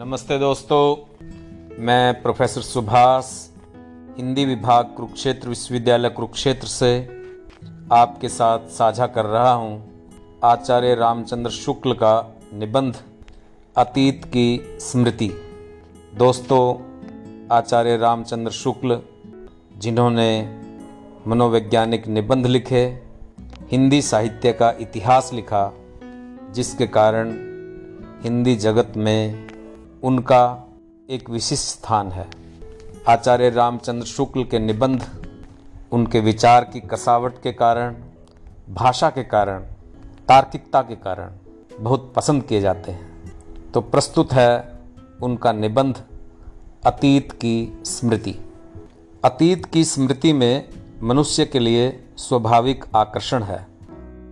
नमस्ते दोस्तों, मैं प्रोफेसर सुभाष, हिंदी विभाग कुरुक्षेत्र विश्वविद्यालय कुरुक्षेत्र से आपके साथ साझा कर रहा हूँ आचार्य रामचंद्र शुक्ल का निबंध, अतीत की स्मृति। दोस्तों, आचार्य रामचंद्र शुक्ल, जिन्होंने मनोवैज्ञानिक निबंध लिखे, हिंदी साहित्य का इतिहास लिखा, जिसके कारण हिंदी जगत में उनका एक विशिष्ट स्थान है। आचार्य रामचंद्र शुक्ल के निबंध, उनके विचार की कसावट के कारण, भाषा के कारण, तार्किकता के कारण बहुत पसंद किए जाते हैं। तो प्रस्तुत है उनका निबंध, अतीत की स्मृति। अतीत की स्मृति में मनुष्य के लिए स्वाभाविक आकर्षण है।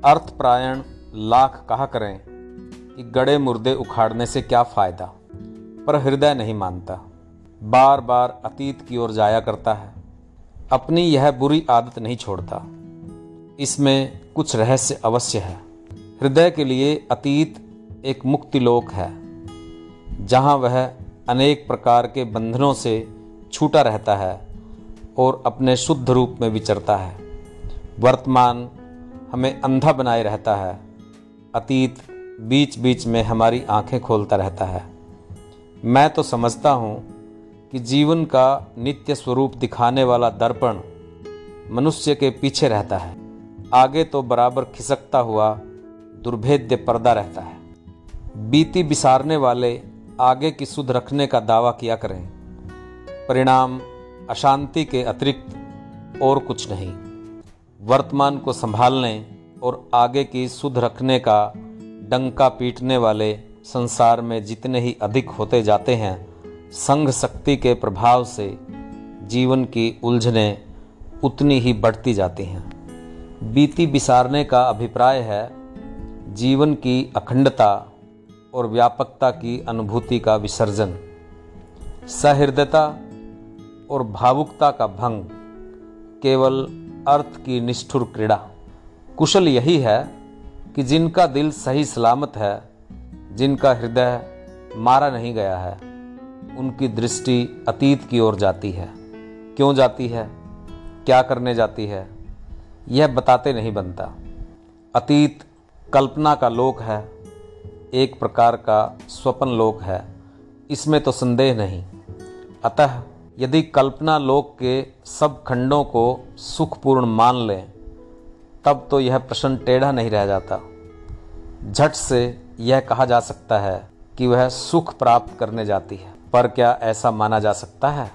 अर्थप्रायण लाख कहा करें कि गड़े मुर्दे उखाड़ने से क्या फ़ायदा? पर हृदय नहीं मानता। बार बार अतीत की ओर जाया करता है। अपनी यह बुरी आदत नहीं छोड़ता। इसमें कुछ रहस्य अवश्य है। हृदय के लिए अतीत एक मुक्ति लोक है, जहाँ वह अनेक प्रकार के बंधनों से छूटा रहता है और अपने शुद्ध रूप में विचरता है। वर्तमान हमें अंधा बनाए रहता है। अतीत बीच बीच में हमारी आँखें खोलता रहता है। मैं तो समझता हूँ कि जीवन का नित्य स्वरूप दिखाने वाला दर्पण मनुष्य के पीछे रहता है। आगे तो बराबर खिसकता हुआ दुर्भेद्य पर्दा रहता है। बीती बिसारने वाले आगे की सुध रखने का दावा किया करें। परिणाम अशांति के अतिरिक्त और कुछ नहीं। वर्तमान को संभालने और आगे की सुध रखने का डंका पीटने वाले संसार में जितने ही अधिक होते जाते हैं, संघ शक्ति के प्रभाव से जीवन की उलझने उतनी ही बढ़ती जाती हैं। बीती बिसारने का अभिप्राय है, जीवन की अखंडता और व्यापकता की अनुभूति का विसर्जन, सहृदयता और भावुकता का भंग, केवल अर्थ की निष्ठुर क्रीड़ा। कुशल यही है कि जिनका दिल सही सलामत है जिनका हृदय मारा नहीं गया है, उनकी दृष्टि अतीत की ओर जाती है। क्यों जाती है? क्या करने जाती है? यह बताते नहीं बनता। अतीत कल्पना का लोक है, एक प्रकार का स्वप्न लोक है। इसमें तो संदेह नहीं। अतः यदि कल्पना लोक के सब खंडों को सुखपूर्ण मान लें, तब तो यह प्रश्न टेढ़ा नहीं रह जाता। झट से यह कहा जा सकता है कि वह सुख प्राप्त करने जाती है। पर क्या ऐसा माना जा सकता है?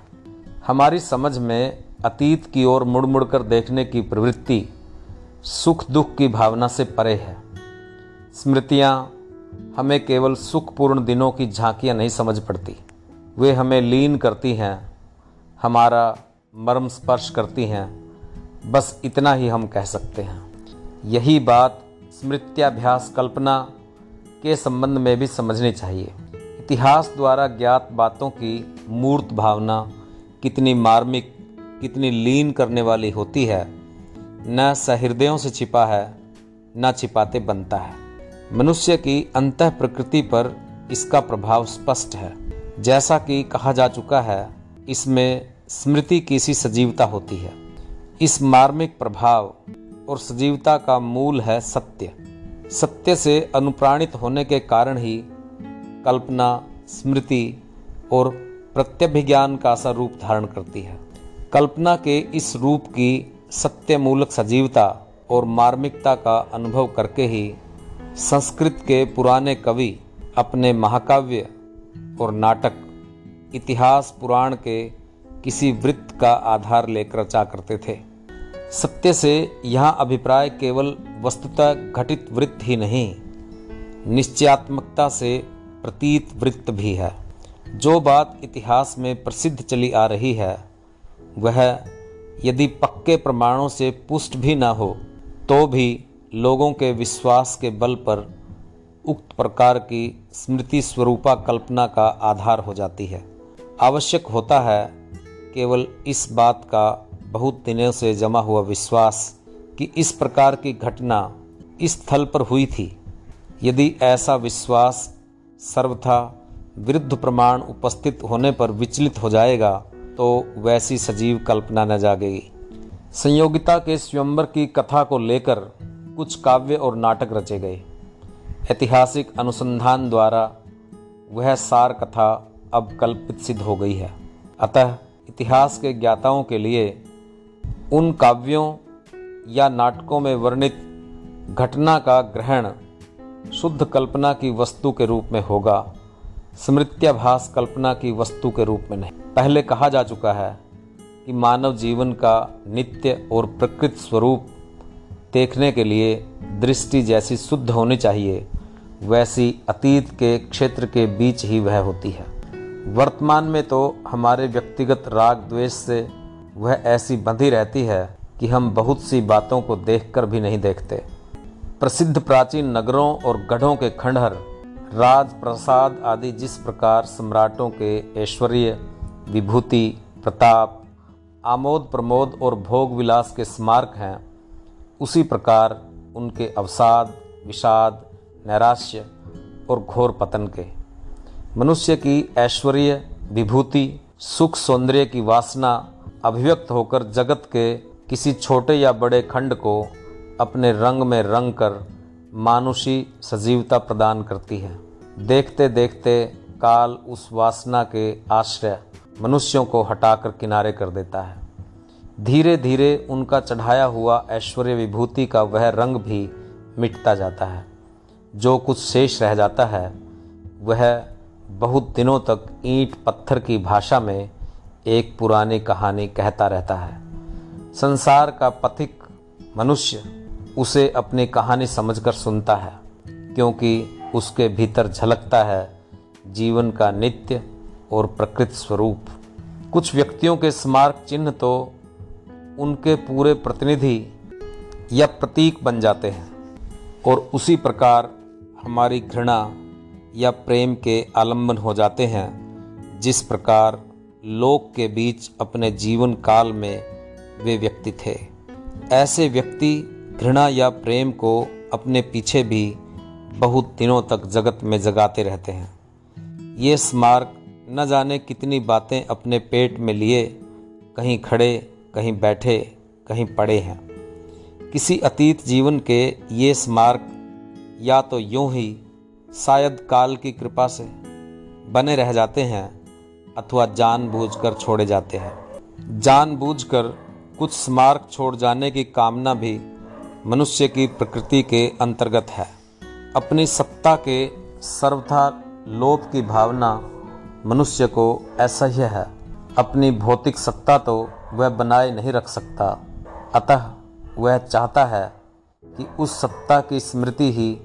हमारी समझ में अतीत की ओर मुड़ मुड़ कर देखने की प्रवृत्ति सुख दुख की भावना से परे है। स्मृतियाँ हमें केवल सुखपूर्ण दिनों की झांकियाँ नहीं समझ पड़ती। वे हमें लीन करती हैं, हमारा मर्म स्पर्श करती हैं। बस इतना ही हम कह सकते हैं। यही बात स्मृत्याभ्यास कल्पना के संबंध में भी समझनी चाहिए। इतिहास द्वारा ज्ञात बातों की मूर्त भावना कितनी मार्मिक, कितनी लीन करने वाली होती है, न सहृदयों से छिपा है, न छिपाते बनता है। मनुष्य की अंत प्रकृति पर इसका प्रभाव स्पष्ट है। जैसा कि कहा जा चुका है, इसमें स्मृति की सी सजीवता होती है। इस मार्मिक प्रभाव और सजीवता का मूल है सत्य। सत्य से अनुप्राणित होने के कारण ही कल्पना, स्मृति और प्रत्यभिज्ञान का सा रूप धारण करती है। कल्पना के इस रूप की सत्यमूलक सजीवता और मार्मिकता का अनुभव करके ही संस्कृत के पुराने कवि अपने महाकाव्य और नाटक, इतिहास पुराण के किसी वृत्त का आधार लेकर रचा करते थे। सत्य से यहाँ अभिप्राय केवल वस्तुतः घटित वृत्त ही नहीं, निश्चयात्मकता से प्रतीत वृत्त भी है। जो बात इतिहास में प्रसिद्ध चली आ रही है, वह यदि पक्के प्रमाणों से पुष्ट भी न हो तो भी लोगों के विश्वास के बल पर उक्त प्रकार की स्मृति स्वरूपा कल्पना का आधार हो जाती है। आवश्यक होता है केवल इस बात का बहुत दिनों से जमा हुआ विश्वास कि इस प्रकार की घटना इस स्थल पर हुई थी। यदि ऐसा विश्वास सर्वथा विरुद्ध प्रमाण उपस्थित होने पर विचलित हो जाएगा तो वैसी सजीव कल्पना न जागेगी। संयोगिता के स्वयंवर की कथा को लेकर कुछ काव्य और नाटक रचे गए। ऐतिहासिक अनुसंधान द्वारा वह सार कथा अब कल्पित सिद्ध हो गई है। अतः इतिहास के ज्ञाताओं के लिए उन काव्यों या नाटकों में वर्णित घटना का ग्रहण शुद्ध कल्पना की वस्तु के रूप में होगा, स्मृत्याभास कल्पना की वस्तु के रूप में नहीं। पहले कहा जा चुका है कि मानव जीवन का नित्य और प्रकृत स्वरूप देखने के लिए दृष्टि जैसी शुद्ध होनी चाहिए, वैसी अतीत के क्षेत्र के बीच ही वह होती है। वर्तमान में तो हमारे व्यक्तिगत राग द्वेष से वह ऐसी बंधी रहती है कि हम बहुत सी बातों को देखकर भी नहीं देखते। प्रसिद्ध प्राचीन नगरों और गढ़ों के खंडहर राज प्रसाद आदि जिस प्रकार सम्राटों के ऐश्वर्य, विभूति, प्रताप आमोद प्रमोद और भोग विलास के स्मारक हैं, उसी प्रकार उनके अवसाद, विषाद, नैराश्य और घोर पतन के। मनुष्य की ऐश्वर्य, विभूति सुख सौंदर्य की वासना अभिव्यक्त होकर जगत के किसी छोटे या बड़े खंड को अपने रंग में रंग कर मानुषी सजीवता प्रदान करती है। देखते देखते काल उस वासना के आश्रय मनुष्यों को हटाकर किनारे कर देता है। धीरे धीरे उनका चढ़ाया हुआ ऐश्वर्य विभूति का वह रंग भी मिटता जाता है। जो कुछ शेष रह जाता है, वह बहुत दिनों तक ईंट पत्थर की भाषा में एक पुरानी कहानी कहता रहता है। संसार का पथिक मनुष्य उसे अपनी कहानी समझकर सुनता है, क्योंकि उसके भीतर झलकता है जीवन का नित्य और प्रकृत स्वरूप। कुछ व्यक्तियों के स्मारक चिन्ह तो उनके पूरे प्रतिनिधि या प्रतीक बन जाते हैं, और उसी प्रकार हमारी घृणा या प्रेम के आलंबन हो जाते हैं, जिस प्रकार लोक के बीच अपने जीवन काल में वे व्यक्ति थे। ऐसे व्यक्ति घृणा या प्रेम को अपने पीछे भी बहुत दिनों तक जगत में जगाते रहते हैं। ये स्मारक न जाने कितनी बातें अपने पेट में लिए, कहीं खड़े, कहीं बैठे, कहीं पड़े हैं। किसी अतीत जीवन के ये स्मारक या तो यूँ ही शायद काल की कृपा से बने रह जाते हैं अथवा जानबूझकर छोड़े जाते हैं। जानबूझकर कुछ स्मारक छोड़ जाने की कामना भी मनुष्य की प्रकृति के अंतर्गत है। अपनी सत्ता के सर्वथा लोभ की भावना मनुष्य को असह्य है। अपनी भौतिक सत्ता तो वह बनाए नहीं रख सकता। अतः वह चाहता है कि उस सत्ता की स्मृति ही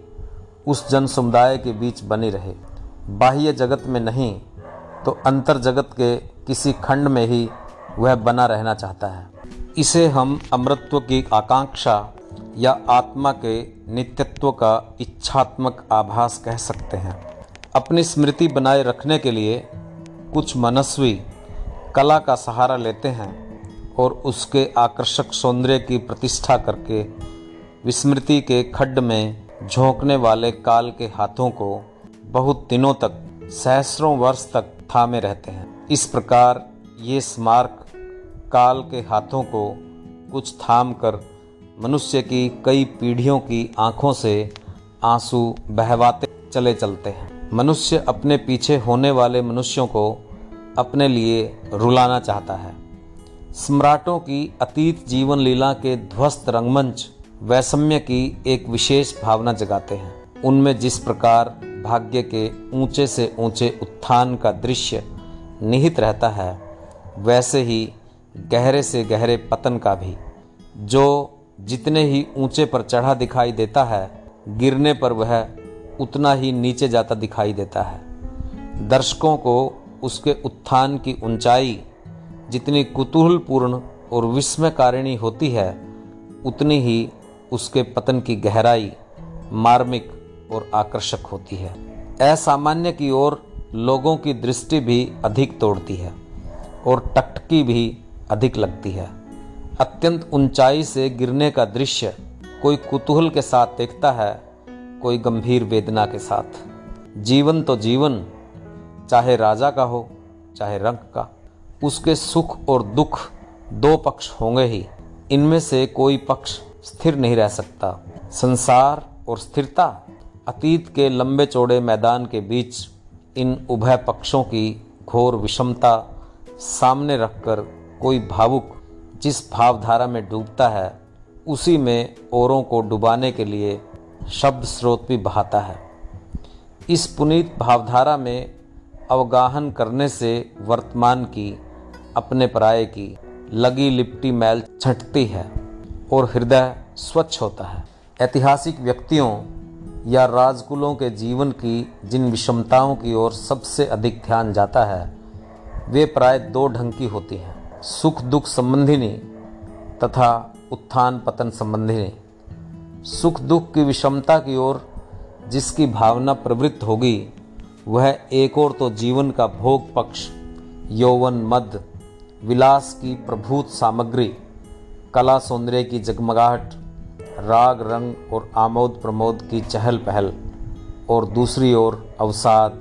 उस जन समुदाय के बीच बनी रहे। बाह्य जगत में नहीं तो अंतर जगत के किसी खंड में ही वह बना रहना चाहता है। इसे हम अमृत्व की आकांक्षा या आत्मा के नित्यत्व का इच्छात्मक आभास कह सकते हैं। अपनी स्मृति बनाए रखने के लिए कुछ मनस्वी कला का सहारा लेते हैं और उसके आकर्षक सौंदर्य की प्रतिष्ठा करके विस्मृति के खड्ड में झोंकने वाले काल के हाथों को बहुत दिनों तक सहस्रों वर्ष तक थामे रहते हैं। इस प्रकार ये स्मारक काल के हाथों को कुछ थाम कर मनुष्य की कई पीढ़ियों की आँखों से आँसू बहवाते चले चलते हैं। मनुष्य अपने पीछे होने वाले मनुष्यों को अपने लिए रुलाना चाहता है। सम्राटों की अतीत जीवन लीला के ध्वस्त रंगमंच वैषम्य की एक विशेष भावना जगाते हैं। उनमें जिस प्रकार भाग्य के ऊँचे से ऊँचे उत्थान का दृश्य निहित रहता है, वैसे ही गहरे से गहरे पतन का भी, जो जितने ही ऊँचे पर चढ़ा दिखाई देता है, गिरने पर वह उतना ही नीचे जाता दिखाई देता है। दर्शकों को उसके उत्थान की ऊंचाई जितनी कुतूहलपूर्ण और विस्मयकारिणी होती है, उतनी ही उसके पतन की गहराई मार्मिक और आकर्षक होती है। असामान्य की ओर लोगों की दृष्टि भी अधिक तोड़ती है और टकटकी भी अधिक लगती है। अत्यंत ऊंचाई से गिरने का दृश्य कोई कुतूहल के साथ देखता है, कोई गंभीर वेदना के साथ। जीवन तो जीवन, चाहे राजा का हो, चाहे रंग का। उसके सुख और दुख दो पक्ष होंगे ही। इनमें से कोई पक्ष स्थिर नहीं रह सकता। संसार और स्थिरता अतीत के लंबे चौड़े मैदान के बीच इन उभय पक्षों की घोर विषमता सामने रखकर कोई भावुक जिस भावधारा में डूबता है, उसी में औरों को डुबाने के लिए शब्द स्रोत भी बहाता है। इस पुनीत भावधारा में अवगाहन करने से वर्तमान की, अपने पराये की लगी लिपटी मैल छटती है और हृदय स्वच्छ होता है। ऐतिहासिक व्यक्तियों या राजकुलों के जीवन की जिन विषमताओं की ओर सबसे अधिक ध्यान जाता है, वे प्राय दो ढंग की होती हैं। सुख दुख संबंधिनी तथा उत्थान पतन संबंधिनी सुख दुख की विषमता की ओर जिसकी भावना प्रवृत्त होगी, वह एक और तो जीवन का भोग पक्ष, यौवन, मद, विलास की प्रभूत सामग्री, कला सौंदर्य की जगमगाहट, राग, रंग और आमोद प्रमोद की चहल पहल, और दूसरी ओर अवसाद,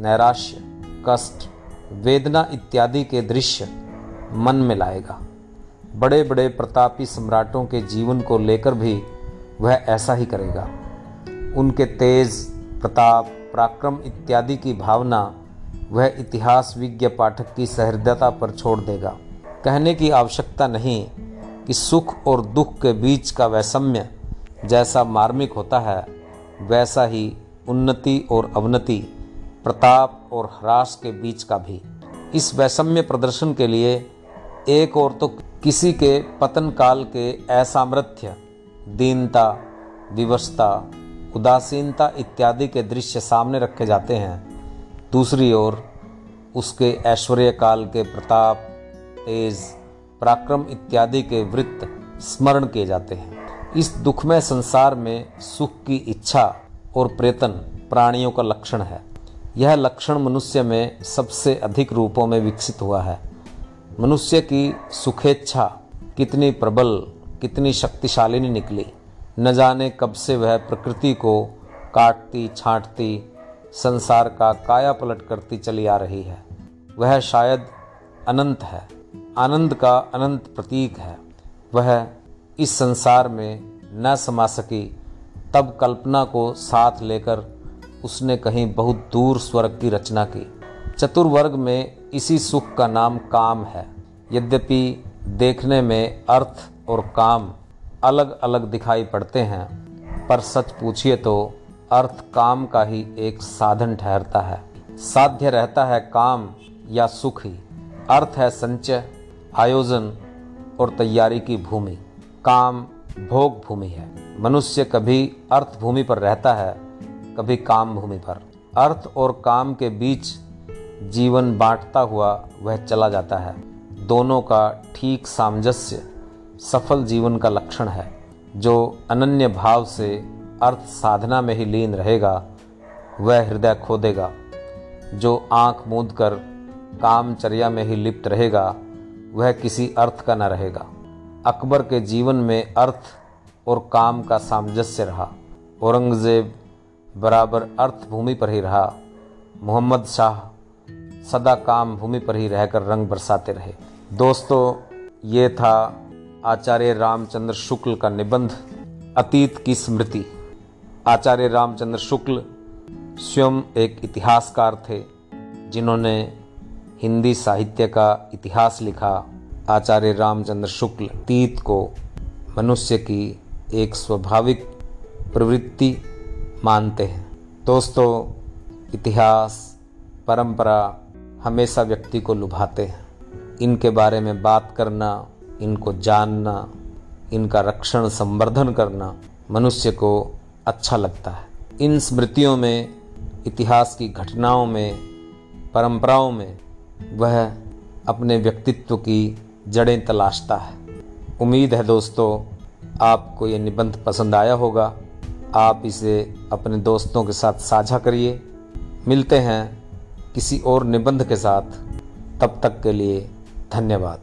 नैराश्य, कष्ट, वेदना इत्यादि के दृश्य मन में लाएगा। बड़े बड़े प्रतापी सम्राटों के जीवन को लेकर भी वह ऐसा ही करेगा। उनके तेज, प्रताप, पराक्रम इत्यादि की भावना वह इतिहास विज्ञ पाठक की सहृदयता पर छोड़ देगा। कहने की आवश्यकता नहीं कि सुख और दुख के बीच का वैषम्य जैसा मार्मिक होता है, वैसा ही उन्नति और अवनति, प्रताप और ह्रास के बीच का भी। इस वैषम्य प्रदर्शन के लिए एक और तो किसी के पतन काल के असामर्थ्य, दीनता, विवशता, उदासीनता इत्यादि के दृश्य सामने रखे जाते हैं। दूसरी ओर, उसके ऐश्वर्य काल के प्रताप, तेज, पराक्रम इत्यादि के वृत्त स्मरण किए जाते हैं। इस दुखमय संसार में सुख की इच्छा और प्रेतन प्राणियों का लक्षण है। यह लक्षण मनुष्य में सबसे अधिक रूपों में विकसित हुआ है। मनुष्य की सुखेच्छा कितनी प्रबल, कितनी शक्तिशालिनी निकली। न जाने कब से वह प्रकृति को काटती, छांटती, संसार का काया पलट करती चली आ रही है। वह शायद अनंत है, आनंद का अनंत प्रतीक है। वह इस संसार में न समा सकी, तब कल्पना को साथ लेकर उसने कहीं बहुत दूर स्वर्ग की रचना की। चतुर्वर्ग में इसी सुख का नाम काम है। यद्यपि देखने में अर्थ और काम अलग अलग दिखाई पड़ते हैं, पर सच पूछिए तो अर्थ काम का ही एक साधन ठहरता है। साध्य रहता है काम या सुख। ही अर्थ है संचय, आयोजन और तैयारी की भूमि। काम भोग भूमि है। मनुष्य कभी अर्थ भूमि पर रहता है, कभी काम भूमि पर। अर्थ और काम के बीच जीवन बांटता हुआ वह चला जाता है। दोनों का ठीक सामंजस्य सफल जीवन का लक्षण है, जो अनन्य भाव से अर्थ साधना में ही लीन रहेगा, वह हृदय खोदेगा, जो आँख मूंद कर कामचर्या में ही लिप्त रहेगा, वह किसी अर्थ का न रहेगा। अकबर के जीवन में अर्थ और काम का सामंजस्य रहा। औरंगज़ेब बराबर अर्थ भूमि पर ही रहा। मोहम्मद शाह सदा काम भूमि पर ही रहकर रंग बरसाते रहे। दोस्तों, ये था आचार्य रामचंद्र शुक्ल का निबंध, अतीत की स्मृति। आचार्य रामचंद्र शुक्ल स्वयं एक इतिहासकार थे, जिन्होंने हिंदी साहित्य का इतिहास लिखा। आचार्य रामचंद्र शुक्ल तीत को मनुष्य की एक स्वाभाविक प्रवृत्ति मानते हैं। दोस्तों, इतिहास, परंपरा हमेशा व्यक्ति को लुभाते हैं। इनके बारे में बात करना, इनको जानना, इनका रक्षण संवर्धन करना मनुष्य को अच्छा लगता है। इन स्मृतियों में, इतिहास की घटनाओं में, परंपराओं में वह अपने व्यक्तित्व की जड़ें तलाशता है। उम्मीद है दोस्तों, आपको ये निबंध पसंद आया होगा। आप इसे अपने दोस्तों के साथ साझा करिए। मिलते हैं किसी और निबंध के साथ तब तक के लिए धन्यवाद।